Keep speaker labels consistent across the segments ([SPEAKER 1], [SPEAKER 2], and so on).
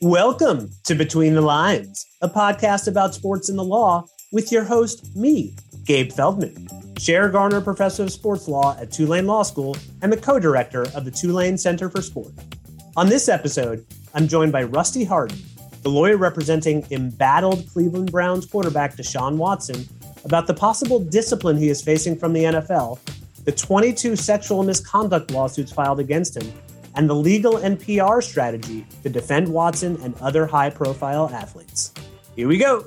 [SPEAKER 1] Welcome to Between the Lines, a podcast about sports and the law with your host, me, Gabe Feldman, Sher Garner Professor of Sports Law at Tulane Law School and the co director of the Tulane Center for Sport. On this episode, I'm joined by Rusty Hardin, the lawyer representing embattled Cleveland Browns quarterback Deshaun Watson, about the possible discipline he is facing from the NFL, the 22 sexual misconduct lawsuits filed against him, and the legal and PR strategy to defend Watson and other high profile athletes. Here we go.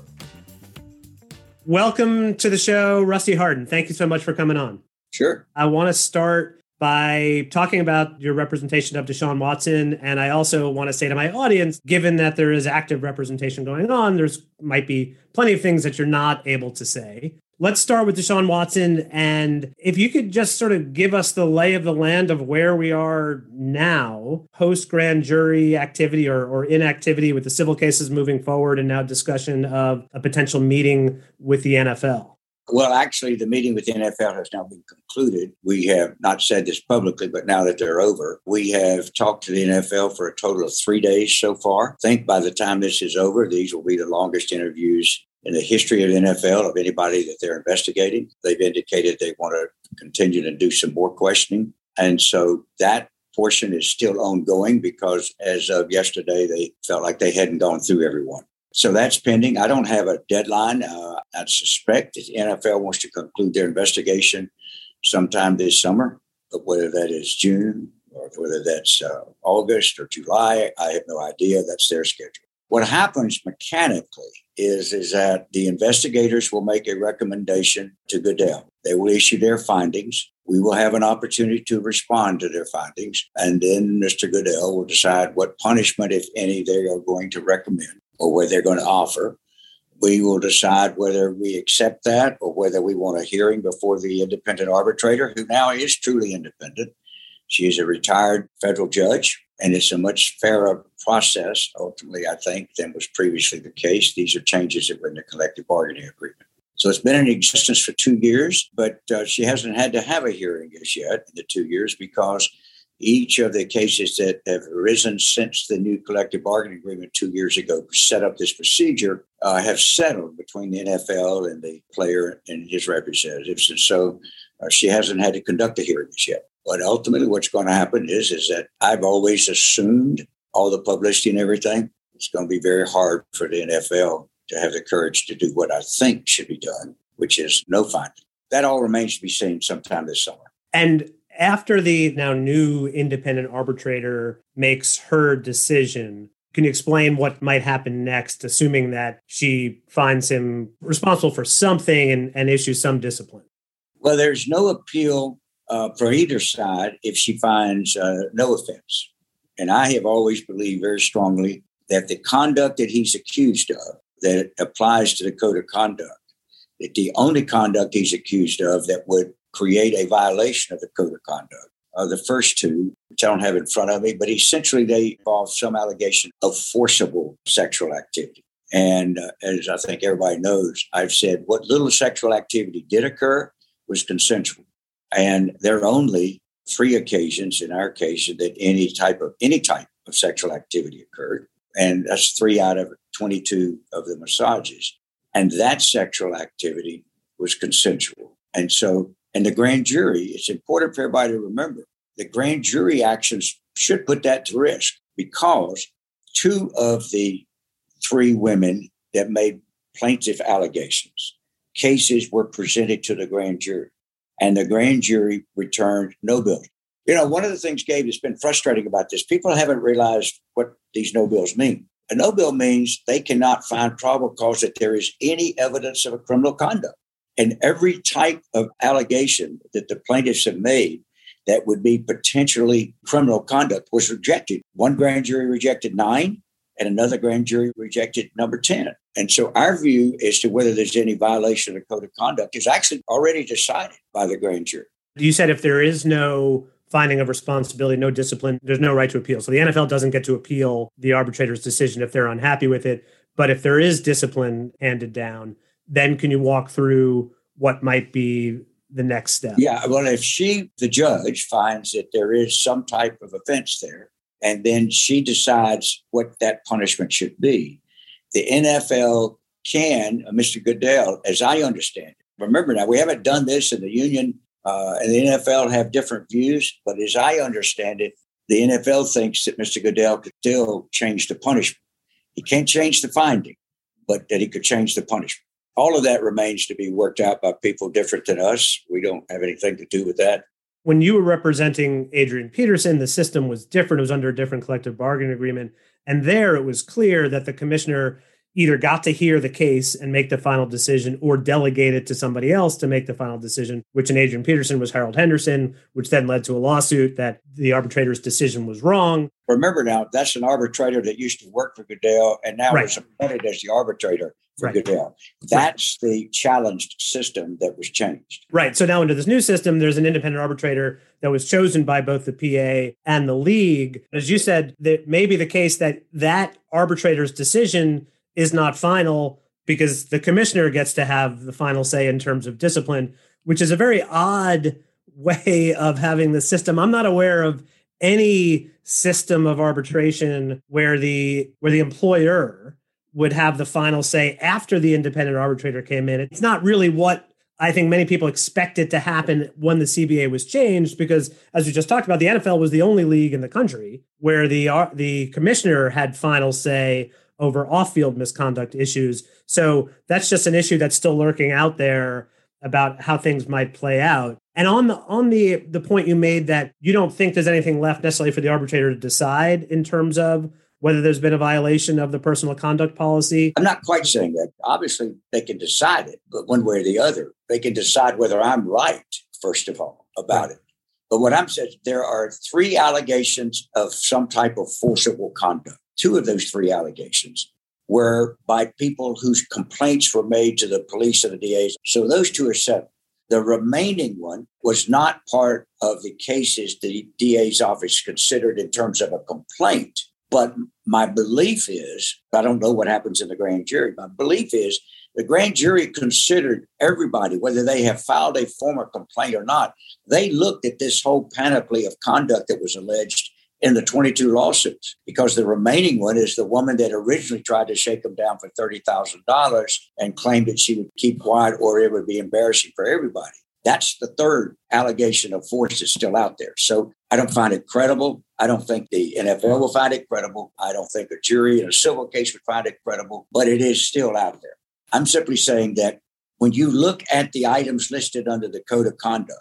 [SPEAKER 1] Welcome to the show, Rusty Hardin. Thank you so much for coming on.
[SPEAKER 2] Sure.
[SPEAKER 1] I want to start by talking about your representation of Deshaun Watson. And I also want to say to my audience, given that there is active representation going on, there's might be plenty of things that you're not able to say. Let's start with Deshaun Watson. And if you could just sort of give us the lay of the land of where we are now, post grand jury activity or, or inactivity with the civil cases moving forward, and now discussion of a potential meeting with the NFL.
[SPEAKER 2] Well, actually, the meeting with the NFL has now been concluded. We have not said this publicly, but now that they're over, we have talked to the NFL for a total of three days so far. I think by the time this is over, these will be the longest interviews in the history of the NFL of anybody that they're investigating. They've indicated they want to continue to do some more questioning. And so that portion is still ongoing because as of yesterday, they felt like they hadn't gone through everyone. So that's pending. I don't have a deadline. Uh, I suspect that the NFL wants to conclude their investigation sometime this summer, but whether that is June or whether that's uh, August or July, I have no idea. That's their schedule. What happens mechanically is, is that the investigators will make a recommendation to Goodell. They will issue their findings. We will have an opportunity to respond to their findings. And then Mr. Goodell will decide what punishment, if any, they are going to recommend or what they're going to offer. We will decide whether we accept that or whether we want a hearing before the independent arbitrator, who now is truly independent. She is a retired federal judge and it's a much fairer process, ultimately, I think, than was previously the case. These are changes that were in the collective bargaining agreement. So it's been in existence for two years, but uh, she hasn't had to have a hearing as yet in the two years because each of the cases that have arisen since the new collective bargaining agreement two years ago set up this procedure uh, have settled between the NFL and the player and his representatives. And so uh, she hasn't had to conduct a hearing yet. But ultimately, what's going to happen is, is that I've always assumed all the publicity and everything. It's going to be very hard for the NFL to have the courage to do what I think should be done, which is no finding. That all remains to be seen sometime this summer.
[SPEAKER 1] And after the now new independent arbitrator makes her decision, can you explain what might happen next, assuming that she finds him responsible for something and, and issues some discipline?
[SPEAKER 2] Well, there's no appeal uh, for either side if she finds uh, no offense. And I have always believed very strongly that the conduct that he's accused of, that applies to the code of conduct, that the only conduct he's accused of that would create a violation of the code of conduct are the first two, which I don't have in front of me, but essentially they involve some allegation of forcible sexual activity. And uh, as I think everybody knows, I've said what little sexual activity did occur was consensual. And there are only three occasions in our case that any type of any type of sexual activity occurred. And that's three out of 22 of the massages. And that sexual activity was consensual. And so, and the grand jury, it's important for everybody to remember the grand jury actions should put that to risk because two of the three women that made plaintiff allegations cases were presented to the grand jury and the grand jury returned no bills. You know, one of the things, Gabe, that's been frustrating about this, people haven't realized what these no bills mean. A no bill means they cannot find probable cause that there is any evidence of a criminal conduct. And every type of allegation that the plaintiffs have made that would be potentially criminal conduct was rejected. One grand jury rejected nine, and another grand jury rejected number 10. And so our view as to whether there's any violation of the code of conduct is actually already decided by the grand jury.
[SPEAKER 1] You said if there is no finding of responsibility, no discipline, there's no right to appeal. So the NFL doesn't get to appeal the arbitrator's decision if they're unhappy with it. But if there is discipline handed down, then can you walk through what might be the next step?
[SPEAKER 2] Yeah. Well, if she, the judge, finds that there is some type of offense there, and then she decides what that punishment should be. The NFL can, uh, Mr. Goodell, as I understand it, remember now, we haven't done this in the union uh, and the NFL have different views, but as I understand it, the NFL thinks that Mr. Goodell could still change the punishment. He can't change the finding, but that he could change the punishment. All of that remains to be worked out by people different than us. We don't have anything to do with that.
[SPEAKER 1] When you were representing Adrian Peterson, the system was different. It was under a different collective bargaining agreement. And there it was clear that the commissioner either got to hear the case and make the final decision or delegate it to somebody else to make the final decision, which in Adrian Peterson was Harold Henderson, which then led to a lawsuit that the arbitrator's decision was wrong.
[SPEAKER 2] Remember now, that's an arbitrator that used to work for Goodell and now right. is appointed as the arbitrator for right. Goodell. That's right. the challenged system that was changed.
[SPEAKER 1] Right. So now under this new system, there's an independent arbitrator that was chosen by both the PA and the league. As you said, that may be the case that that arbitrator's decision is not final because the commissioner gets to have the final say in terms of discipline, which is a very odd way of having the system. I'm not aware of any system of arbitration where the where the employer would have the final say after the independent arbitrator came in. It's not really what I think many people expected to happen when the CBA was changed because, as we just talked about, the NFL was the only league in the country where the uh, the commissioner had final say over off-field misconduct issues. So that's just an issue that's still lurking out there about how things might play out. And on the on the the point you made that you don't think there's anything left necessarily for the arbitrator to decide in terms of whether there's been a violation of the personal conduct policy.
[SPEAKER 2] I'm not quite saying that. Obviously, they can decide it, but one way or the other, they can decide whether I'm right, first of all, about it. But what I'm saying, there are three allegations of some type of forcible conduct two of those three allegations were by people whose complaints were made to the police and the DAs. So those two are settled. The remaining one was not part of the cases the DA's office considered in terms of a complaint. But my belief is, I don't know what happens in the grand jury. My belief is the grand jury considered everybody, whether they have filed a former complaint or not. They looked at this whole panoply of conduct that was alleged in the 22 lawsuits because the remaining one is the woman that originally tried to shake them down for $30,000 and claimed that she would keep quiet or it would be embarrassing for everybody. That's the third allegation of force that's still out there. So I don't find it credible. I don't think the NFL will find it credible. I don't think a jury in a civil case would find it credible, but it is still out there. I'm simply saying that when you look at the items listed under the code of conduct,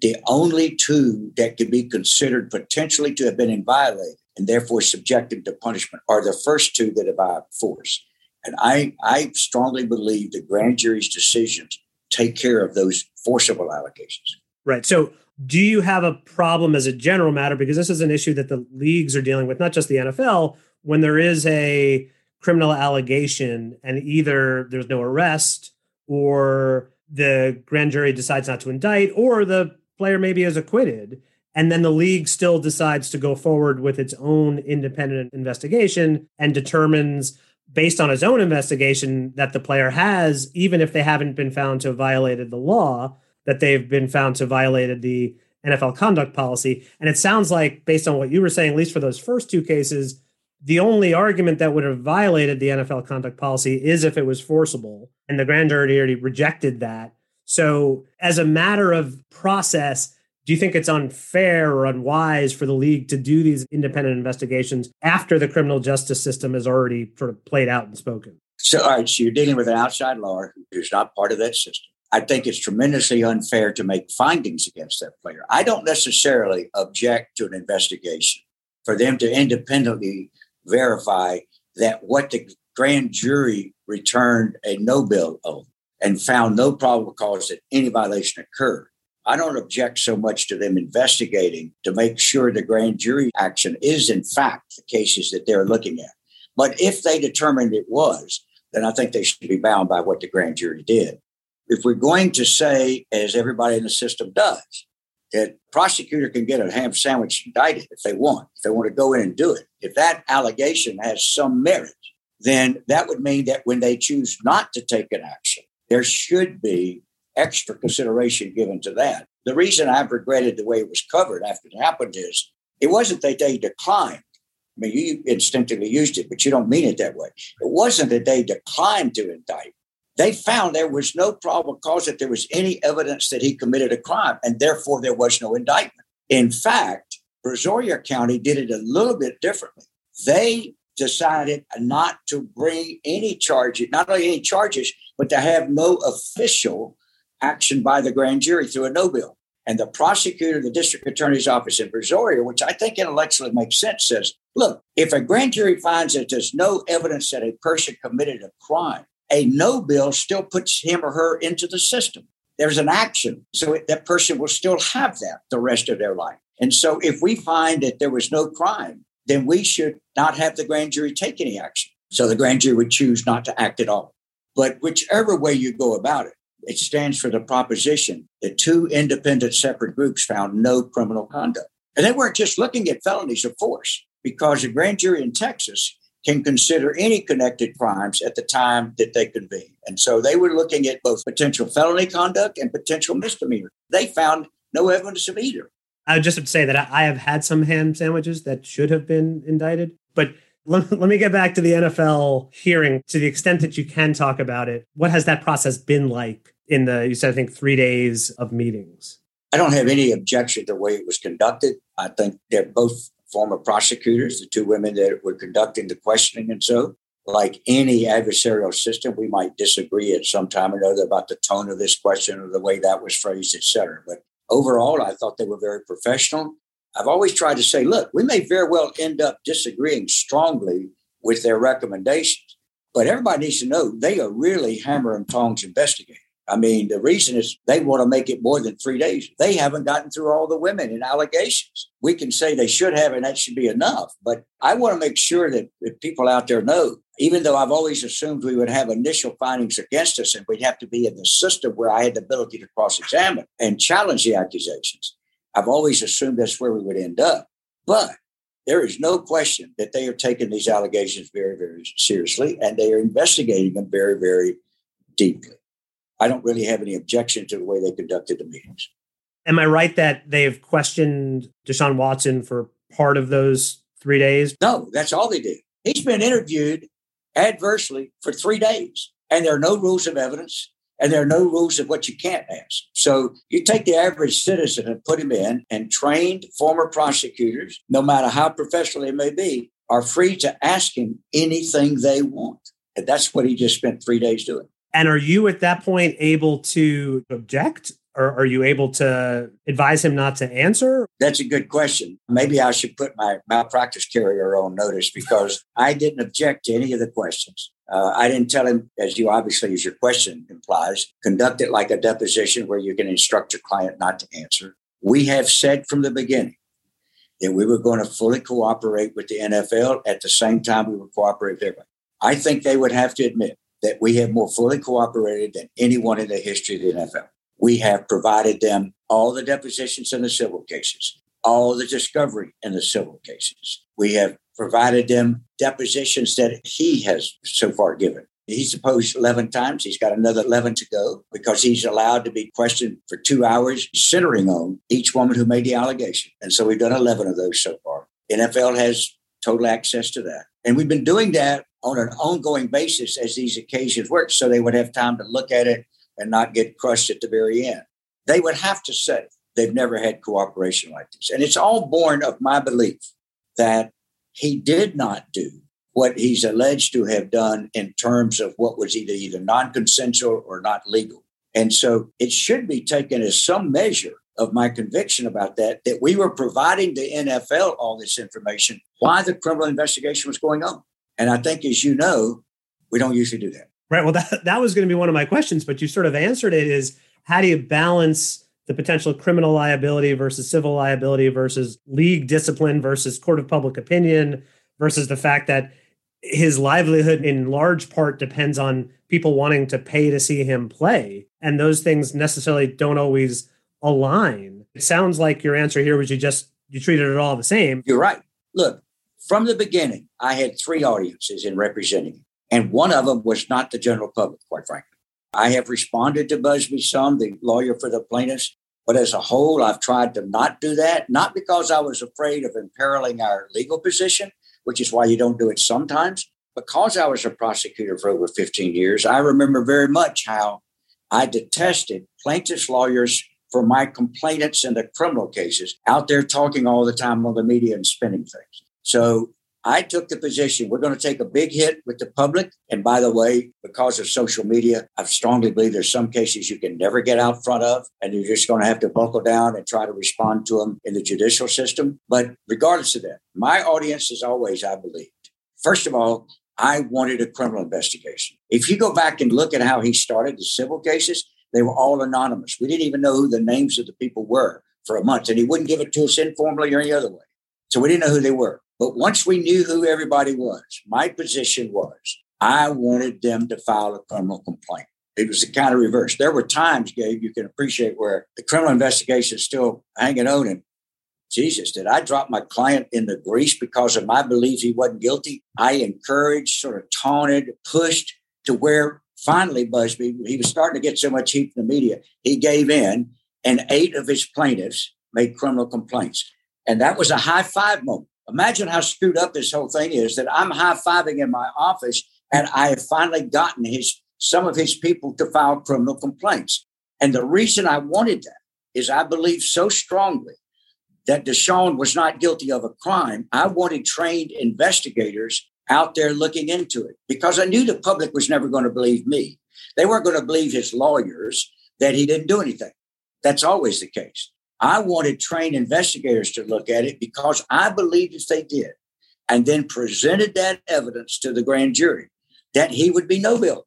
[SPEAKER 2] the only two that could be considered potentially to have been violated and therefore subjected to punishment are the first two that have force. And I, I strongly believe the grand jury's decisions take care of those forcible allegations.
[SPEAKER 1] Right. So, do you have a problem as a general matter? Because this is an issue that the leagues are dealing with, not just the NFL, when there is a criminal allegation and either there's no arrest or the grand jury decides not to indict or the player maybe is acquitted and then the league still decides to go forward with its own independent investigation and determines based on its own investigation that the player has even if they haven't been found to have violated the law that they've been found to violated the NFL conduct policy and it sounds like based on what you were saying at least for those first two cases the only argument that would have violated the NFL conduct policy is if it was forcible and the grand jury already rejected that so, as a matter of process, do you think it's unfair or unwise for the league to do these independent investigations after the criminal justice system has already sort of played out and spoken?
[SPEAKER 2] So, all right, so you're dealing with an outside lawyer who's not part of that system. I think it's tremendously unfair to make findings against that player. I don't necessarily object to an investigation for them to independently verify that what the grand jury returned a no bill on and found no probable cause that any violation occurred. I don't object so much to them investigating to make sure the grand jury action is, in fact, the cases that they're looking at. But if they determined it was, then I think they should be bound by what the grand jury did. If we're going to say, as everybody in the system does, that prosecutor can get a ham sandwich indicted if they want, if they want to go in and do it. If that allegation has some merit, then that would mean that when they choose not to take an action, there should be extra consideration given to that. The reason I've regretted the way it was covered after it happened is it wasn't that they declined I mean, you instinctively used it, but you don't mean it that way. It wasn't that they declined to indict. They found there was no probable cause that there was any evidence that he committed a crime, and therefore there was no indictment. In fact, Brazoria County did it a little bit differently. They decided not to bring any charges, not only any charges, but to have no official action by the grand jury through a no bill. And the prosecutor, the district attorney's office in Brazoria, which I think intellectually makes sense, says, look, if a grand jury finds that there's no evidence that a person committed a crime, a no bill still puts him or her into the system. There's an action. So it, that person will still have that the rest of their life. And so if we find that there was no crime, then we should not have the grand jury take any action. So the grand jury would choose not to act at all. But whichever way you go about it, it stands for the proposition that two independent separate groups found no criminal conduct. And they weren't just looking at felonies of force, because a grand jury in Texas can consider any connected crimes at the time that they convene. And so they were looking at both potential felony conduct and potential misdemeanor. They found no evidence of either.
[SPEAKER 1] I would just say that I have had some ham sandwiches that should have been indicted, but let, let me get back to the NFL hearing to the extent that you can talk about it. What has that process been like in the, you said, I think, three days of meetings?
[SPEAKER 2] I don't have any objection to the way it was conducted. I think they're both former prosecutors, the two women that were conducting the questioning. And so, like any adversarial system, we might disagree at some time or another about the tone of this question or the way that was phrased, et cetera. But overall, I thought they were very professional. I've always tried to say, look, we may very well end up disagreeing strongly with their recommendations, but everybody needs to know they are really hammer and tongs investigating. I mean, the reason is they want to make it more than three days. They haven't gotten through all the women and allegations. We can say they should have, and that should be enough. But I want to make sure that, that people out there know, even though I've always assumed we would have initial findings against us and we'd have to be in the system where I had the ability to cross examine and challenge the accusations. I've always assumed that's where we would end up. But there is no question that they are taking these allegations very, very seriously and they are investigating them very, very deeply. I don't really have any objection to the way they conducted the meetings.
[SPEAKER 1] Am I right that they've questioned Deshaun Watson for part of those three days?
[SPEAKER 2] No, that's all they did. He's been interviewed adversely for three days, and there are no rules of evidence and there are no rules of what you can't ask. So you take the average citizen and put him in, and trained former prosecutors, no matter how professional they may be, are free to ask him anything they want. And that's what he just spent three days doing.
[SPEAKER 1] And are you at that point able to object? Or are you able to advise him not to answer?
[SPEAKER 2] That's a good question. Maybe I should put my malpractice carrier on notice because I didn't object to any of the questions. Uh, I didn't tell him, as you obviously, as your question implies, conduct it like a deposition where you can instruct your client not to answer. We have said from the beginning that we were going to fully cooperate with the NFL at the same time we would cooperate with everybody. I think they would have to admit that we have more fully cooperated than anyone in the history of the NFL. We have provided them all the depositions in the civil cases, all the discovery in the civil cases. We have provided them depositions that he has so far given. He's supposed 11 times. He's got another 11 to go because he's allowed to be questioned for two hours, centering on each woman who made the allegation. And so we've done 11 of those so far. NFL has total access to that. And we've been doing that on an ongoing basis as these occasions work so they would have time to look at it and not get crushed at the very end. They would have to say they've never had cooperation like this. And it's all born of my belief that he did not do what he's alleged to have done in terms of what was either either non-consensual or not legal. And so it should be taken as some measure of my conviction about that, that we were providing the NFL all this information why the criminal investigation was going on. And I think, as you know, we don't usually do that.
[SPEAKER 1] Right. Well, that, that was going to be one of my questions, but you sort of answered it is how do you balance the potential criminal liability versus civil liability versus league discipline versus court of public opinion versus the fact that his livelihood in large part depends on people wanting to pay to see him play and those things necessarily don't always align. It sounds like your answer here was you just you treated it all the same.
[SPEAKER 2] You're right. Look from the beginning i had three audiences in representing and one of them was not the general public quite frankly. I have responded to Buzbee some, the lawyer for the plaintiffs, but as a whole, I've tried to not do that, not because I was afraid of imperiling our legal position, which is why you don't do it sometimes. Because I was a prosecutor for over 15 years, I remember very much how I detested plaintiffs' lawyers for my complainants in the criminal cases out there talking all the time on the media and spinning things. So I took the position we're going to take a big hit with the public. And by the way, because of social media, I strongly believe there's some cases you can never get out front of, and you're just going to have to buckle down and try to respond to them in the judicial system. But regardless of that, my audience is always, I believed. First of all, I wanted a criminal investigation. If you go back and look at how he started the civil cases, they were all anonymous. We didn't even know who the names of the people were for a month, and he wouldn't give it to us informally or any other way. So we didn't know who they were. But once we knew who everybody was, my position was I wanted them to file a criminal complaint. It was the kind of reverse. There were times, Gabe, you can appreciate where the criminal investigation is still hanging on. And Jesus, did I drop my client in the grease because of my belief he wasn't guilty? I encouraged, sort of taunted, pushed to where finally Buzbee, he was starting to get so much heat from the media, he gave in, and eight of his plaintiffs made criminal complaints. And that was a high five moment. Imagine how screwed up this whole thing is that I'm high fiving in my office and I have finally gotten his some of his people to file criminal complaints. And the reason I wanted that is I believe so strongly that Deshaun was not guilty of a crime. I wanted trained investigators out there looking into it because I knew the public was never going to believe me. They weren't going to believe his lawyers that he didn't do anything. That's always the case. I wanted trained investigators to look at it because I believed if they did and then presented that evidence to the grand jury, that he would be no bill.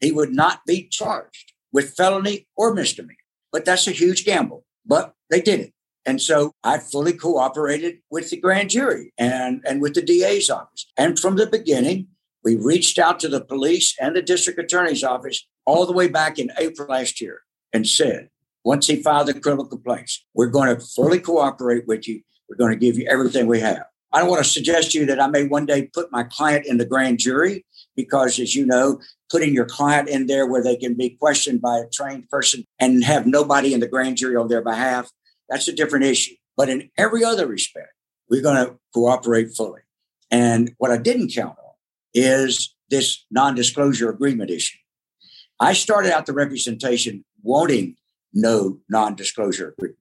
[SPEAKER 2] He would not be charged with felony or misdemeanor. But that's a huge gamble. But they did it. And so I fully cooperated with the grand jury and, and with the DA's office. And from the beginning, we reached out to the police and the district attorney's office all the way back in April last year and said, once he filed the criminal complaints. We're going to fully cooperate with you. We're going to give you everything we have. I don't want to suggest to you that I may one day put my client in the grand jury because, as you know, putting your client in there where they can be questioned by a trained person and have nobody in the grand jury on their behalf, that's a different issue. But in every other respect, we're going to cooperate fully. And what I didn't count on is this non disclosure agreement issue. I started out the representation wanting no non disclosure agreement.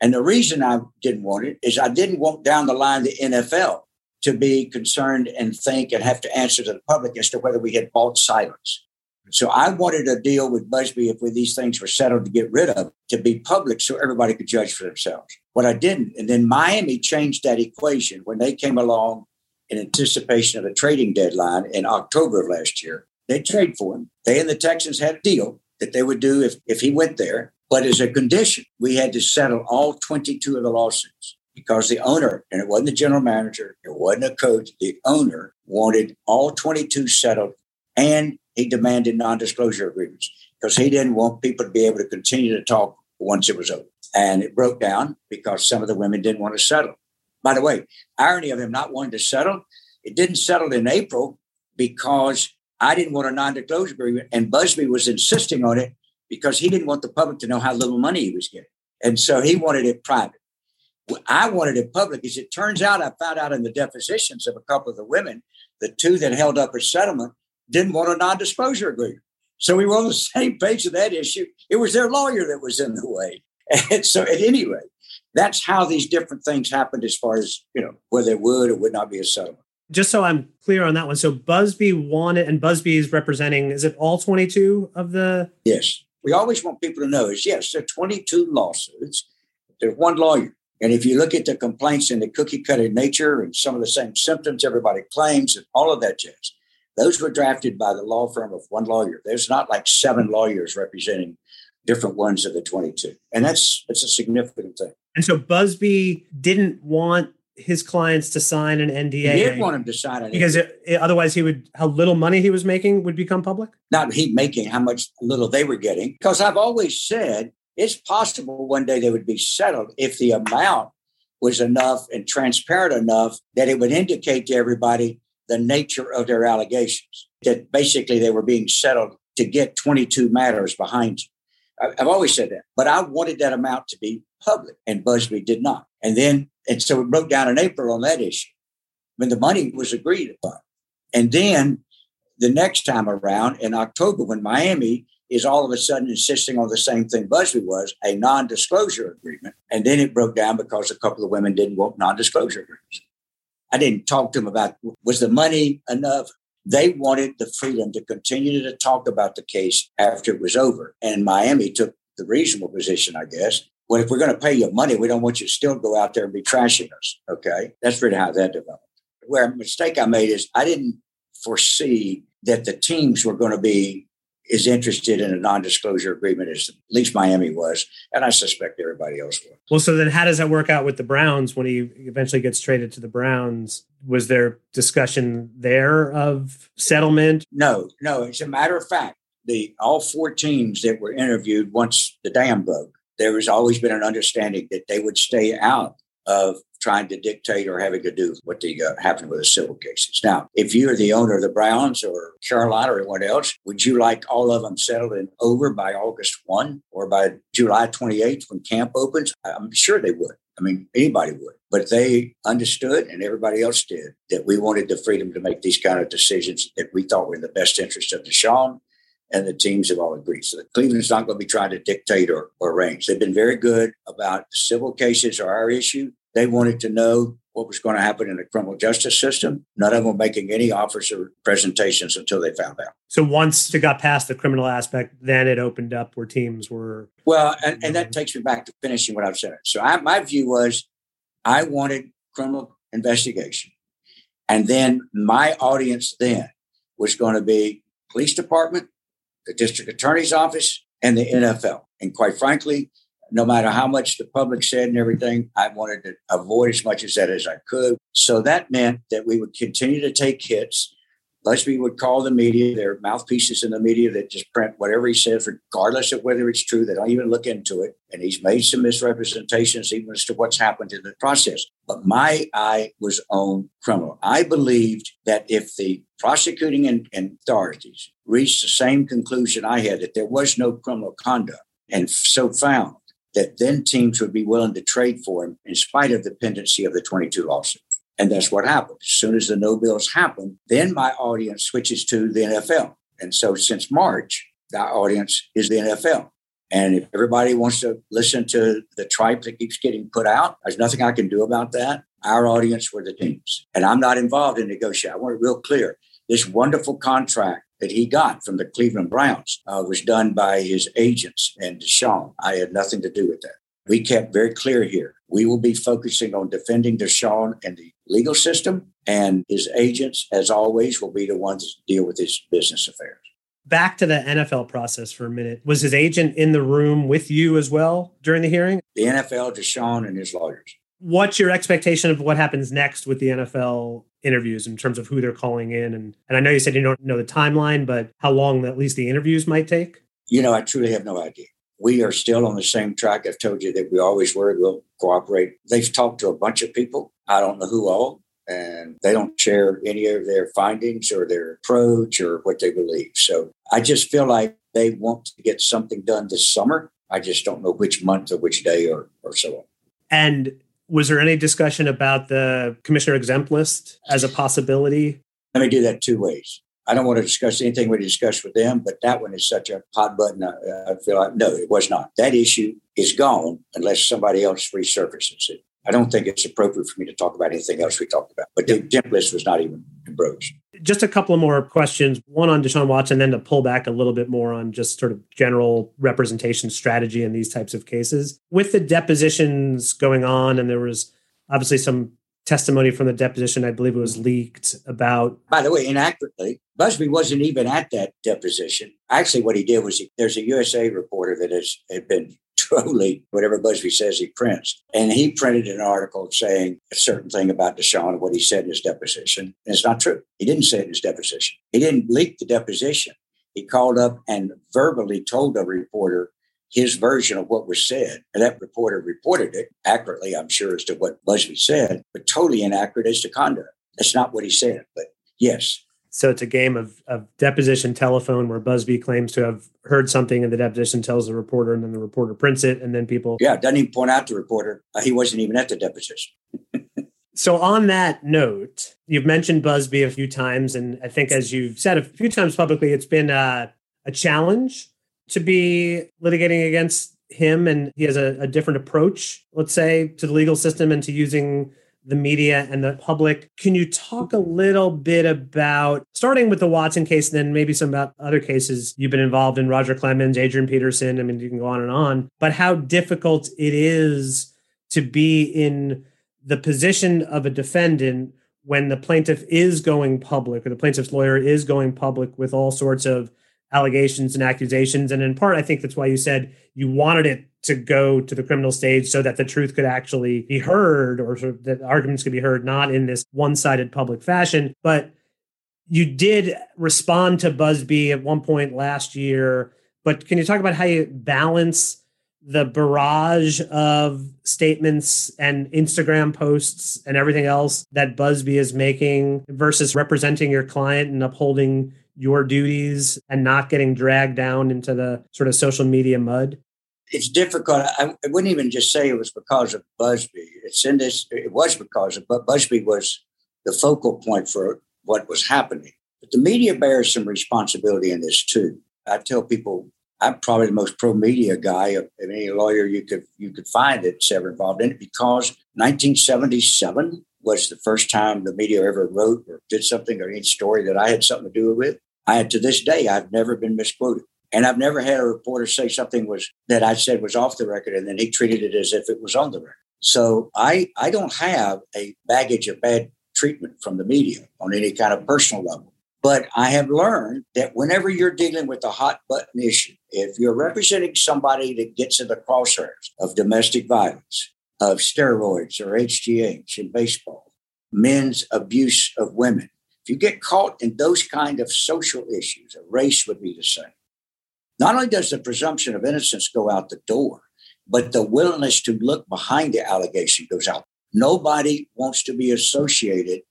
[SPEAKER 2] And the reason I didn't want it is I didn't want down the line the NFL to be concerned and think and have to answer to the public as to whether we had bought silence. So I wanted a deal with Buzbee if these things were settled to get rid of to be public so everybody could judge for themselves. What I didn't. And then Miami changed that equation when they came along in anticipation of a trading deadline in October of last year. They trade for him. They and the Texans had a deal that they would do if, if he went there. But as a condition, we had to settle all 22 of the lawsuits because the owner, and it wasn't the general manager, it wasn't a coach, the owner wanted all 22 settled and he demanded non disclosure agreements because he didn't want people to be able to continue to talk once it was over. And it broke down because some of the women didn't want to settle. By the way, irony of him not wanting to settle, it didn't settle in April because I didn't want a non disclosure agreement and Buzbee was insisting on it because he didn't want the public to know how little money he was getting. And so he wanted it private. I wanted it public. As it turns out, I found out in the depositions of a couple of the women, the two that held up a settlement didn't want a non disclosure agreement. So we were on the same page of that issue. It was their lawyer that was in the way. And so, at any rate, that's how these different things happened as far as, you know, whether it would or would not be a settlement.
[SPEAKER 1] Just so I'm clear on that one. So Buzbee wanted, and Buzbee is representing, is it all 22 of the?
[SPEAKER 2] Yes we always want people to know is yes, there are 22 lawsuits. There's one lawyer. And if you look at the complaints and the cookie cutter nature and some of the same symptoms everybody claims and all of that jazz, those were drafted by the law firm of one lawyer. There's not like seven lawyers representing different ones of the 22. And that's that's a significant thing.
[SPEAKER 1] And so Buzbee didn't want his clients to sign an NDA. He
[SPEAKER 2] did want him to sign
[SPEAKER 1] it because it, it, otherwise he would how little money he was making would become public.
[SPEAKER 2] Not he making how much little they were getting. Because I've always said it's possible one day they would be settled if the amount was enough and transparent enough that it would indicate to everybody the nature of their allegations. That basically they were being settled to get 22 matters behind you. I've always said that, but I wanted that amount to be public, and Buzbee did not. And then and so it broke down in April on that issue. when the money was agreed upon. And then the next time around in October, when Miami is all of a sudden insisting on the same thing Buzbee was a non disclosure agreement. And then it broke down because a couple of women didn't want non disclosure agreements. I didn't talk to them about was the money enough? They wanted the freedom to continue to talk about the case after it was over. And Miami took the reasonable position, I guess. Well, if we're going to pay you money, we don't want you to still go out there and be trashing us. Okay. That's really how that developed. Where a mistake I made is I didn't foresee that the teams were going to be as interested in a non-disclosure agreement as at least Miami was, and I suspect everybody else was.
[SPEAKER 1] Well, so then how does that work out with the Browns when he eventually gets traded to the Browns? Was there discussion there of settlement?
[SPEAKER 2] No, no. As a matter of fact, the all four teams that were interviewed once the dam broke, there has always been an understanding that they would stay out of trying to dictate or having to do what the uh, happened with the civil cases. Now, if you're the owner of the Browns or Carolina or anyone else, would you like all of them settled and over by August 1 or by July 28th when camp opens? I'm sure they would. I mean, anybody would. But they understood, and everybody else did, that we wanted the freedom to make these kind of decisions that we thought were in the best interest of Deshaun and the teams have all agreed. So Cleveland's not going to be trying to dictate or, or arrange. They've been very good about civil cases are our issue. They wanted to know what was going to happen in the criminal justice system. None of them making any offers or presentations until they found out.
[SPEAKER 1] So once it got past the criminal aspect, then it opened up where teams were.
[SPEAKER 2] Well, and, and that takes me back to finishing what I've said. So I, my view was I wanted criminal investigation. And then my audience then was going to be police department, the district attorney's office, and the NFL. And quite frankly, no matter how much the public said and everything, I wanted to avoid as much of that as I could. So that meant that we would continue to take hits. Buzbee would call the media, their mouthpieces in the media that just print whatever he says, regardless of whether it's true. They don't even look into it. And he's made some misrepresentations even as to what's happened in the process. But my eye was on criminal. I believed that if the prosecuting and, and authorities reached the same conclusion I had, that there was no criminal conduct, and so found, that then teams would be willing to trade for him in spite of the pendency of the 22 lawsuits. And that's what happened. As soon as the no bills happen, then my audience switches to the NFL. And so since March, the audience is the NFL. And if everybody wants to listen to the tripe that keeps getting put out, there's nothing I can do about that. Our audience were the teams. And I'm not involved in negotiating. I want it real clear. This wonderful contract that he got from the Cleveland Browns uh, was done by his agents and Deshaun. I had nothing to do with that. We kept very clear here. We will be focusing on defending Deshaun and the legal system, and his agents, as always, will be the ones that deal with his business affairs.
[SPEAKER 1] Back to the NFL process for a minute. Was his agent in the room with you as well during the hearing?
[SPEAKER 2] The NFL, Deshaun, and his lawyers.
[SPEAKER 1] What's your expectation of what happens next with the NFL interviews in terms of who they're calling in? And, and I know you said you don't know the timeline, but how long at least the interviews might take?
[SPEAKER 2] You know, I truly have no idea. We are still on the same track. I've told you that we always were. We'll cooperate. They've talked to a bunch of people. I don't know who all, and they don't share any of their findings or their approach or what they believe. So I just feel like they want to get something done this summer. I just don't know which month or which day or, or so on.
[SPEAKER 1] And was there any discussion about the commissioner exempt list as a possibility?
[SPEAKER 2] Let me do that two ways. I don't want to discuss anything we discussed with them, but that one is such a hot button. I, I feel like, no, it was not. That issue is gone unless somebody else resurfaces it. I don't think it's appropriate for me to talk about anything else we talked about, but the exempt list was not even broached.
[SPEAKER 1] Just a couple of more questions. One on Deshaun Watson, then to pull back a little bit more on just sort of general representation strategy in these types of cases. With the depositions going on, and there was obviously some testimony from the deposition, I believe it was leaked about.
[SPEAKER 2] By the way, inaccurately, Buzbee wasn't even at that deposition. Actually, what he did was he, there's a USA reporter that has had been totally whatever Buzbee says he prints. And he printed an article saying a certain thing about Deshaun what he said in his deposition. And it's not true. He didn't say it in his deposition. He didn't leak the deposition. He called up and verbally told a reporter his version of what was said. And that reporter reported it accurately, I'm sure, as to what Buzbee said, but totally inaccurate as to conduct. That's not what he said. But yes,
[SPEAKER 1] so it's a game of, of deposition telephone where Buzbee claims to have heard something and the deposition tells the reporter and then the reporter prints it and then people.
[SPEAKER 2] Yeah, doesn't even point out to the reporter. Uh, he wasn't even at the deposition.
[SPEAKER 1] So, on that note, you've mentioned Buzbee a few times. And I think, as you've said a few times publicly, it's been a, a challenge to be litigating against him. And he has a, a different approach, let's say, to the legal system and to using the media and the public. Can you talk a little bit about starting with the Watson case and then maybe some about other cases you've been involved in, Roger Clemens, Adrian Peterson? I mean, you can go on and on, but how difficult it is to be in the position of a defendant when the plaintiff is going public or the plaintiff's lawyer is going public with all sorts of allegations and accusations. And in part, I think that's why you said you wanted it to go to the criminal stage so that the truth could actually be heard or sort of that arguments could be heard, not in this one sided public fashion. But you did respond to Buzbee at one point last year. But can you talk about how you balance the barrage of statements and Instagram posts and everything else that Buzbee is making versus representing your client and upholding your duties and not getting dragged down into the sort of social media mud?
[SPEAKER 2] It's difficult. I, I wouldn't even just say it was because of Buzbee. It's in this. It was because of, but Buzbee was the focal point for what was happening. But the media bears some responsibility in this too. I tell people I'm probably the most pro media guy of any lawyer you could you could find that's ever involved in it because 1977 was the first time the media ever wrote or did something or any story that I had something to do with. I to this day I've never been misquoted. And I've never had a reporter say something was that I said was off the record and then he treated it as if it was on the record. So I I don't have a baggage of bad treatment from the media on any kind of personal level. But I have learned that whenever you're dealing with a hot button issue, if you're representing somebody that gets in the crosshairs of domestic violence, of steroids or HGH in baseball, men's abuse of women, if you get caught in those kind of social issues, a race would be the same. Not only does the presumption of innocence go out the door, but the willingness to look behind the allegation goes out. Nobody wants to be associated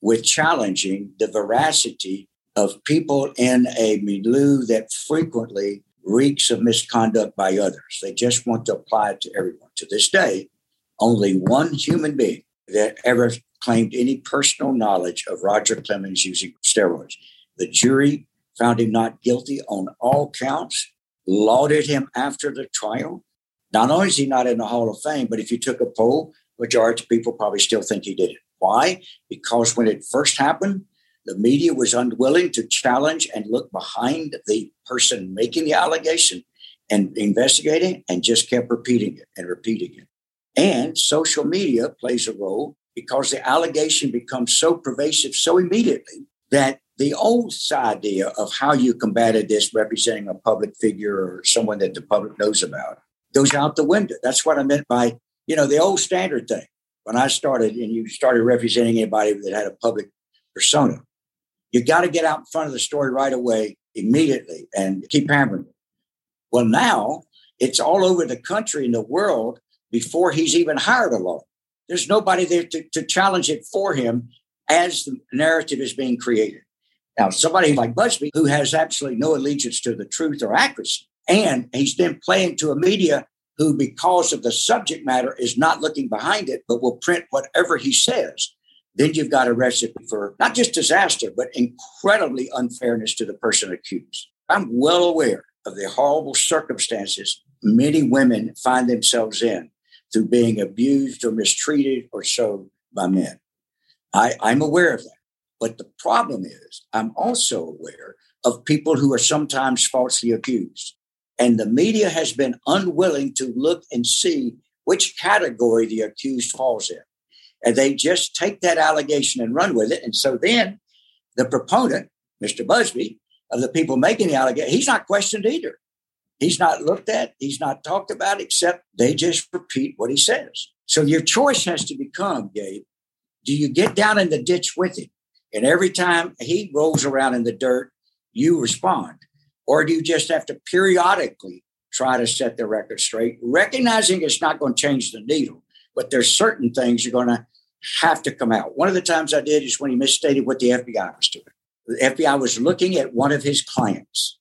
[SPEAKER 2] with challenging the veracity of people in a milieu that frequently reeks of misconduct by others. They just want to apply it to everyone. To this day, only one human being that ever claimed any personal knowledge of Roger Clemens using steroids. The jury found him not guilty on all counts, lauded him after the trial. Not only is he not in the Hall of Fame, but if you took a poll, majority of people probably still think he did it. Why? Because when it first happened, the media was unwilling to challenge and look behind the person making the allegation and investigating and just kept repeating it and repeating it. And social media plays a role because the allegation becomes so pervasive so immediately that the old idea of how you combated this representing a public figure or someone that the public knows about goes out the window. That's what I meant by, you know, the old standard thing when I started and you started representing anybody that had a public persona, you got to get out in front of the story right away, immediately, and keep hammering it. Well, now it's all over the country and the world before he's even hired a lawyer. There's nobody there to, to challenge it for him as the narrative is being created. Now, somebody like Buzbee, who has absolutely no allegiance to the truth or accuracy, and he's then playing to a media who, because of the subject matter, is not looking behind it, but will print whatever he says, then you've got a recipe for not just disaster, but incredibly unfairness to the person accused. I'm well aware of the horrible circumstances many women find themselves in through being abused or mistreated or so by men. I, I'm aware of that. But the problem is, I'm also aware of people who are sometimes falsely accused. And the media has been unwilling to look and see which category the accused falls in. And they just take that allegation and run with it. And so then the proponent, Mr. Buzbee, of the people making the allegation, he's not questioned either. He's not looked at, he's not talked about, except they just repeat what he says. So your choice has to become, Gabe, do you get down in the ditch with him? And every time he rolls around in the dirt, you respond. Or do you just have to periodically try to set the record straight, recognizing it's not going to change the needle, but there's certain things you're going to have to come out. One of the times I did is when he misstated what the FBI was doing. The FBI was looking at one of his clients.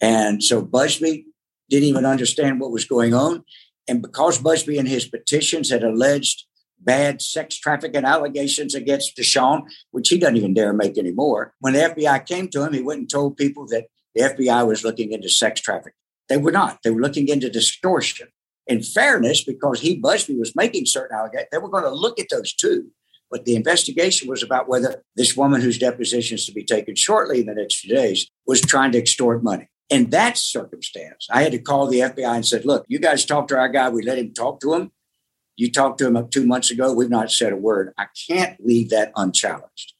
[SPEAKER 2] And so Buzbee didn't even understand what was going on. And because Buzbee in his petitions had alleged bad sex trafficking allegations against Deshaun, which he doesn't even dare make anymore. When the FBI came to him, he went and told people that the FBI was looking into sex trafficking. They were not. They were looking into distortion. In fairness, because he, Buzbee, was making certain allegations, they were going to look at those too. But the investigation was about whether this woman whose deposition is to be taken shortly in the next few days was trying to extort money. In that circumstance, I had to call the FBI and said, look, you guys talked to our guy. We let him talk to him. You talked to him up two months ago. We've not said a word. I can't leave that unchallenged.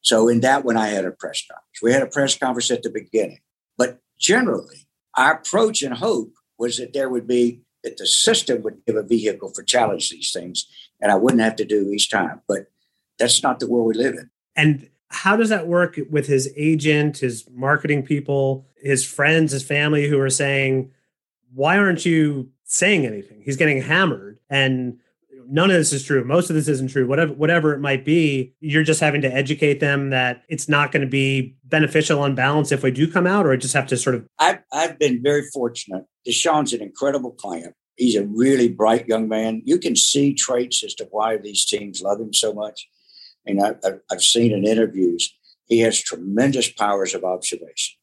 [SPEAKER 2] So in that one, I had a press conference. We had a press conference at the beginning. But generally, our approach and hope was that there would be that the system would give a vehicle for challenge these things and I wouldn't have to do each time. But that's not the world we live in.
[SPEAKER 1] And how does that work with his agent, his marketing people, his friends, his family who are saying, why aren't you saying anything? He's getting hammered. And none of this is true. Most of this isn't true. Whatever, whatever it might be, you're just having to educate them that it's not going to be beneficial on balance if we do come out, or I just have to sort of.
[SPEAKER 2] I've, I've been very fortunate. Deshaun's an incredible client. He's a really bright young man. You can see traits as to why these teams love him so much. And I, I've seen in interviews, he has tremendous powers of observation.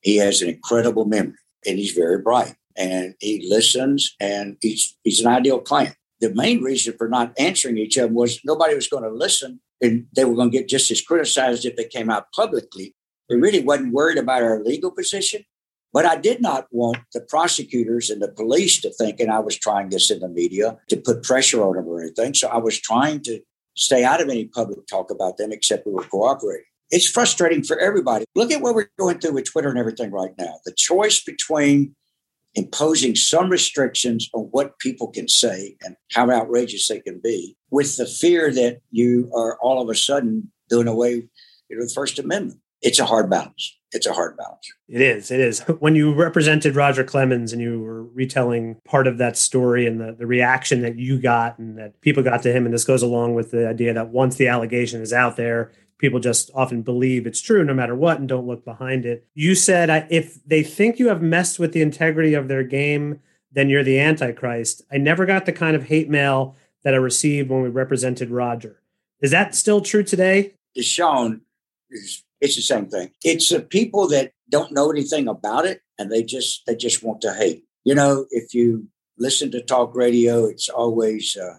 [SPEAKER 2] He has an incredible memory and he's very bright and he listens and he's, he's an ideal client. The main reason for not answering each other was nobody was going to listen and they were going to get just as criticized if they came out publicly. They really wasn't worried about our legal position. But I did not want the prosecutors and the police to think, and I was trying this in the media to put pressure on them or anything. So I was trying to stay out of any public talk about them except we were cooperating. It's frustrating for everybody. Look at what we're going through with Twitter and everything right now. The choice between imposing some restrictions on what people can say and how outrageous they can be with the fear that you are all of a sudden doing away with the First Amendment. It's a hard balance it's a hard balance.
[SPEAKER 1] It is. It is. When you represented Roger Clemens and you were retelling part of that story and the, the reaction that you got and that people got to him, and this goes along with the idea that once the allegation is out there, people just often believe it's true no matter what and don't look behind it. You said if they think you have messed with the integrity of their game, then you're the Antichrist. I never got the kind of hate mail that I received when we represented Roger. Is that still true today?
[SPEAKER 2] Deshaun is it's the same thing. It's the people that don't know anything about it and they just they just want to hate. You know, if you listen to talk radio, it's always uh,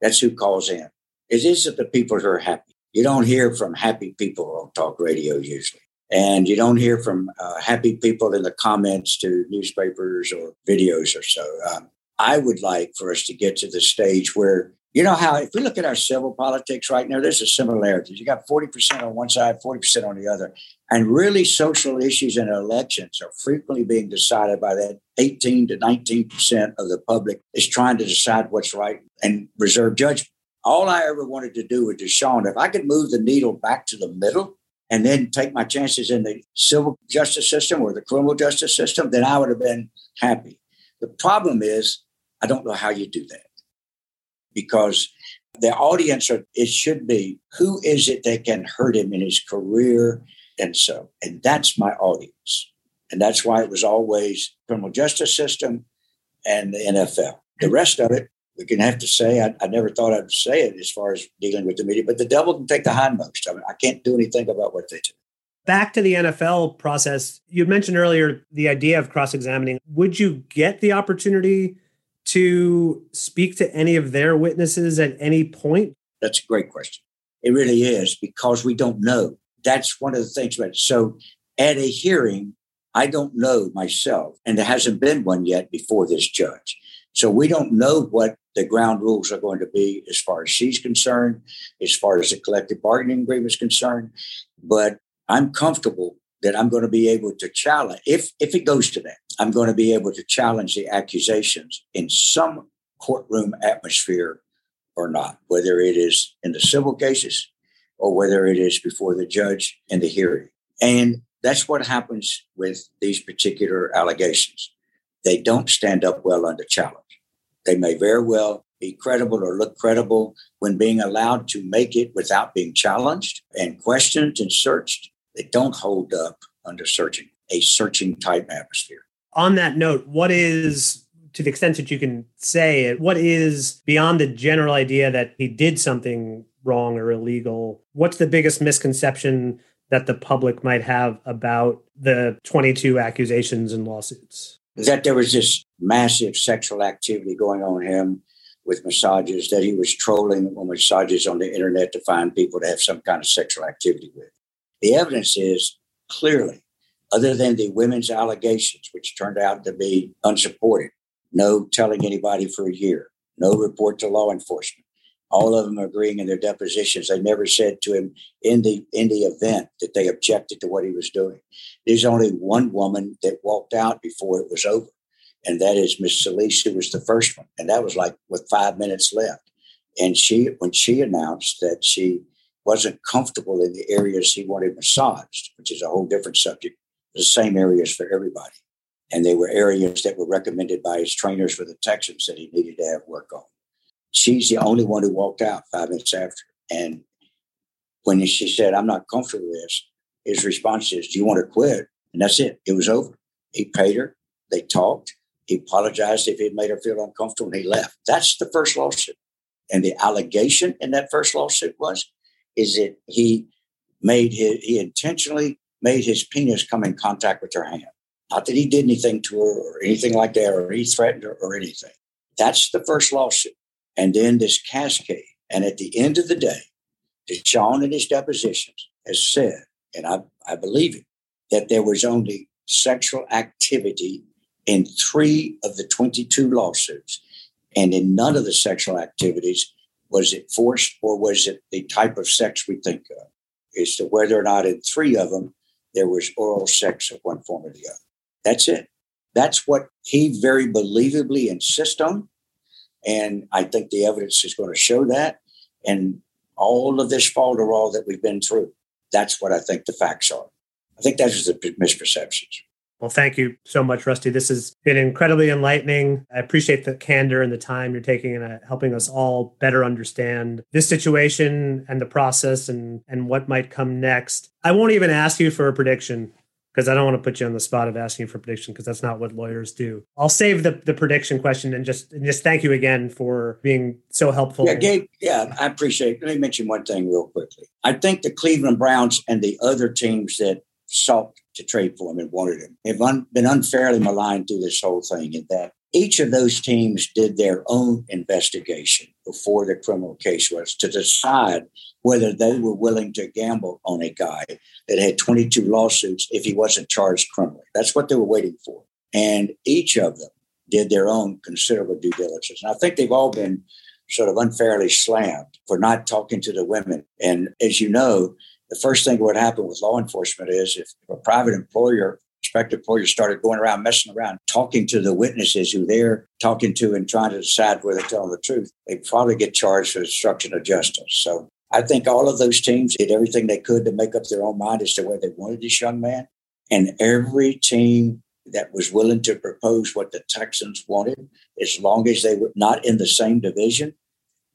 [SPEAKER 2] that's who calls in. It isn't the people who are happy. You don't hear from happy people on talk radio usually. And you don't hear from uh, happy people in the comments to newspapers or videos or so. Um, I would like for us to get to the stage where you know how if we look at our civil politics right now, there's a similarity. You got 40% on one side, 40% on the other. And really social issues in elections are frequently being decided by that 18 to 19% of the public is trying to decide what's right and reserve judgment. All I ever wanted to do with Deshaun, if I could move the needle back to the middle and then take my chances in the civil justice system or the criminal justice system, then I would have been happy. The problem is, I don't know how you do that because the audience it should be who is it that can hurt him in his career? And so and that's my audience. And that's why it was always criminal justice system and the nfl the rest of it we can have to say I, I never thought i'd say it as far as dealing with the media but the devil can take the hindmost I, mean, I can't do anything about what they do.
[SPEAKER 1] Back to the nfl process. You mentioned earlier the idea of cross-examining. Would you get the opportunity to speak to any of their witnesses at any point?
[SPEAKER 2] That's a great question. It really is because we don't know. That's one of the things about it. So at a hearing, I don't know myself, and there hasn't been one yet before this judge. So we don't know what the ground rules are going to be as far as she's concerned, as far as the collective bargaining agreement is concerned. But I'm comfortable that I'm going to be able to challenge if if it goes to that. I'm going to be able to challenge the accusations in some courtroom atmosphere or not, whether it is in the civil cases or whether it is before the judge in the hearing. And that's what happens with these particular allegations. They don't stand up well under challenge. They may very well be credible or look credible when being allowed to make it without being challenged and questioned and searched. They don't hold up under searching, a searching type atmosphere
[SPEAKER 1] on that note, what is to the extent that you can say it, what is beyond the general idea that he did something wrong or illegal? What's the biggest misconception that the public might have about the 22 accusations and lawsuits?
[SPEAKER 2] That there was this massive sexual activity going on him with massages, that he was trolling on massages on the internet to find people to have some kind of sexual activity with. The evidence is clearly, other than the women's allegations, which turned out to be unsupported, no telling anybody for a year, no report to law enforcement, all of them agreeing in their depositions. They never said to him in the in the event that they objected to what he was doing. There's only one woman that walked out before it was over, and that is Miss Solis, who was the first one, and that was like with five minutes left. And she, when she announced that she wasn't comfortable in the areas he wanted massaged, which is a whole different subject, the same areas for everybody. And they were areas that were recommended by his trainers for the Texans that he needed to have work on she's the only one who walked out five minutes after. And when she said, I'm not comfortable with this, his response is, Do you want to quit? And that's it. It was over. He paid her. They talked. He apologized if it made her feel uncomfortable and he left. That's the first lawsuit. And the allegation in that first lawsuit was is that he made his, he intentionally made his penis come in contact with her hand. Not that he did anything to her or anything like that, or he threatened her or anything. That's the first lawsuit and then this cascade. And at the end of the day, Deshaun in his depositions has said, and I, I believe it, that there was only sexual activity in three of the 22 lawsuits. And in none of the sexual activities was it forced or was it the type of sex we think of. As to whether or not in three of them there was oral sex of one form or the other. That's it. That's what he very believably insists on. And I think the evidence is going to show that. And all of this falderall that we've been through, that's what I think the facts are. I think that's the misperceptions.
[SPEAKER 1] Well, thank you so much, Rusty. This has been incredibly enlightening. I appreciate the candor and the time you're taking and uh, helping us all better understand this situation and the process and, and what might come next. I won't even ask you for a prediction because I don't want to put you on the spot of asking for prediction because that's not what lawyers do. I'll save the, the prediction question and just and just thank you again for being so helpful.
[SPEAKER 2] Yeah, Gabe. Yeah, I appreciate. It. Let me mention one thing real quickly. I think the Cleveland Browns and the other teams that sought to trade for him and wanted him have un, been unfairly maligned through this whole thing. In that each of those teams did their own investigation before the criminal case was to decide whether they were willing to gamble on a guy that had 22 lawsuits if he wasn't charged criminally. That's what they were waiting for. And each of them did their own considerable due diligence. And I think they've all been sort of unfairly slammed for not talking to the women. And as you know, the first thing that would happen with law enforcement is if a private employer prospective employer started going around messing around, talking to the witnesses who they're talking to and trying to decide whether they're telling the truth, they'd probably get charged for obstruction of justice. So I think all of those teams did everything they could to make up their own mind as to where they wanted this young man. And every team that was willing to propose what the Texans wanted, as long as they were not in the same division,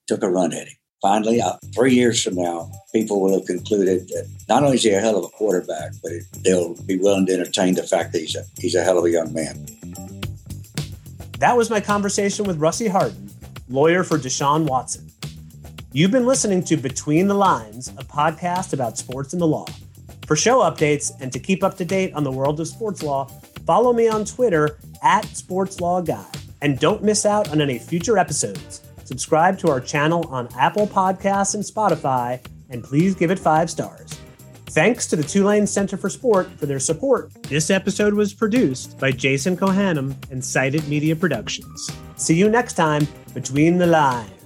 [SPEAKER 2] took a run at him finally, uh, three years from now, people will have concluded that not only is he a hell of a quarterback, but it, they'll be willing to entertain the fact that he's a, he's a hell of a young man.
[SPEAKER 1] That was my conversation with Rusty Hardin, lawyer for Deshaun Watson. You've been listening to Between the Lines, a podcast about sports and the law. For show updates and to keep up to date on the world of sports law, follow me on Twitter at Sports Law Guy. And don't miss out on any future episodes. Subscribe to our channel on Apple Podcasts and Spotify, and please give it five stars. Thanks to the Tulane Center for Sport for their support. This episode was produced by Jason Kohanam and Cited Media Productions. See you next time between the lines.